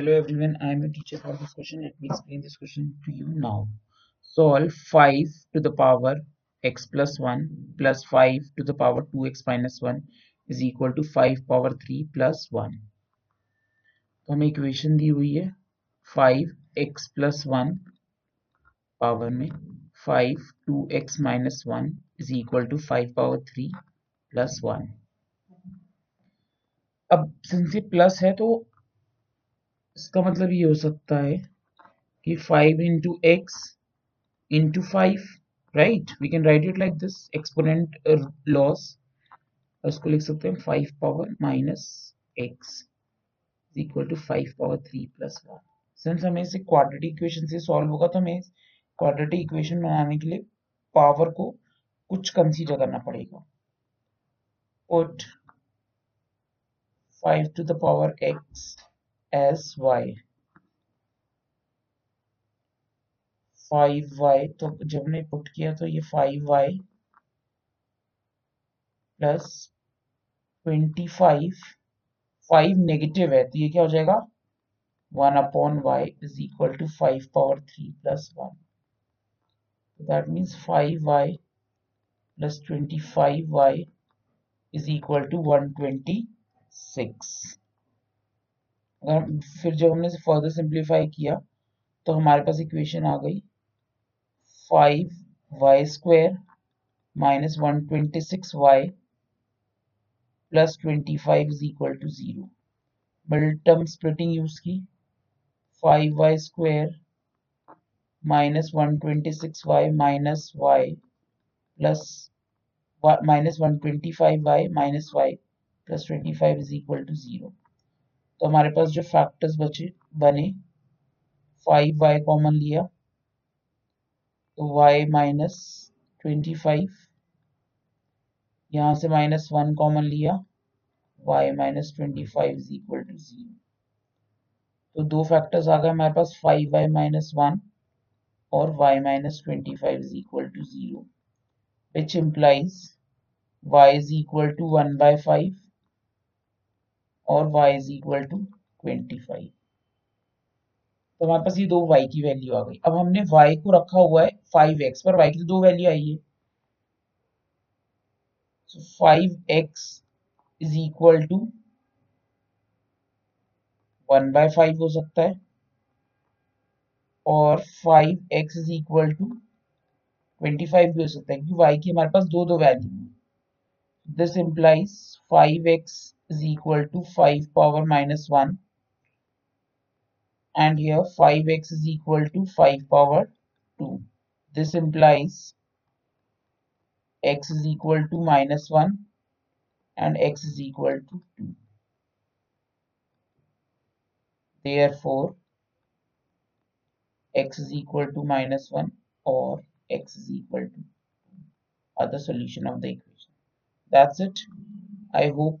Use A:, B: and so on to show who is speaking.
A: Hello everyone, I am your teacher for this question. Let me explain this question to you now. Solve 5 to the power x plus 1 plus 5 to the power 2x minus 1 is equal to 5 power 3 plus 1. तो हमें equation दी हुई है 5x plus 1 power में 5 2x minus 1 is equal to 5 power 3 plus 1. अब since plus है तो इसका मतलब ये हो सकता है कि five into x into five right we can write it like this exponent laws उसको लिख सकते हैं five power minus x equal to five power three plus one since हमें इसे क्वाड्रेटिक इक्वेशन से सॉल्व होगा तो हमें क्वाड्रेटिक इक्वेशन बनाने के लिए पावर को कुछ कंसीडर करना पड़ेगा। Put five to the power x as y five y तो जब हमने पुट किया तो ये five y plus twenty five five negative है तो ये क्या हो जाएगा? One upon y is equal to five power three plus one that means five y plus twenty five y is equal to one twenty six अगर फिर जब हमने फर्दर सिंप्लीफाई किया तो हमारे पास इक्वेशन आ गई five y square minus one twenty six y plus twenty five is equal to zero middle term splitting use की five y square minus one twenty six y minus y plus minus one twenty five y minus y plus twenty five is equal to zero तो हमारे पास जो factors बचे, बने five Y common लिया तो Y minus twenty five यहाँ से minus one common लिया y minus twenty five is equal to zero तो दो फैक्टर्स आ गए हमारे पास फाइव वाई माइनस वन और y minus twenty five is equal to zero which implies y is equal to 1 by 5 और y is equal to twenty five तो हमारे पास ये दो y की वैल्यू आ गई। अब हमने y को रखा हुआ है फाइव एक्स पर। y की तो दो वैल्यू आई है। Five x is equal to one by five हो सकता है। और five x is equal to twenty five भी हो सकता है, क्योंकि y की हमारे पास दो दो value this implies five x is equal to 5 power minus 1 and here 5x is equal to 5 power 2 this implies x is equal to minus 1 and x is equal to 2 therefore x is equal to minus 1 or x is equal to 2 are the solution of the equation. That's it. I hope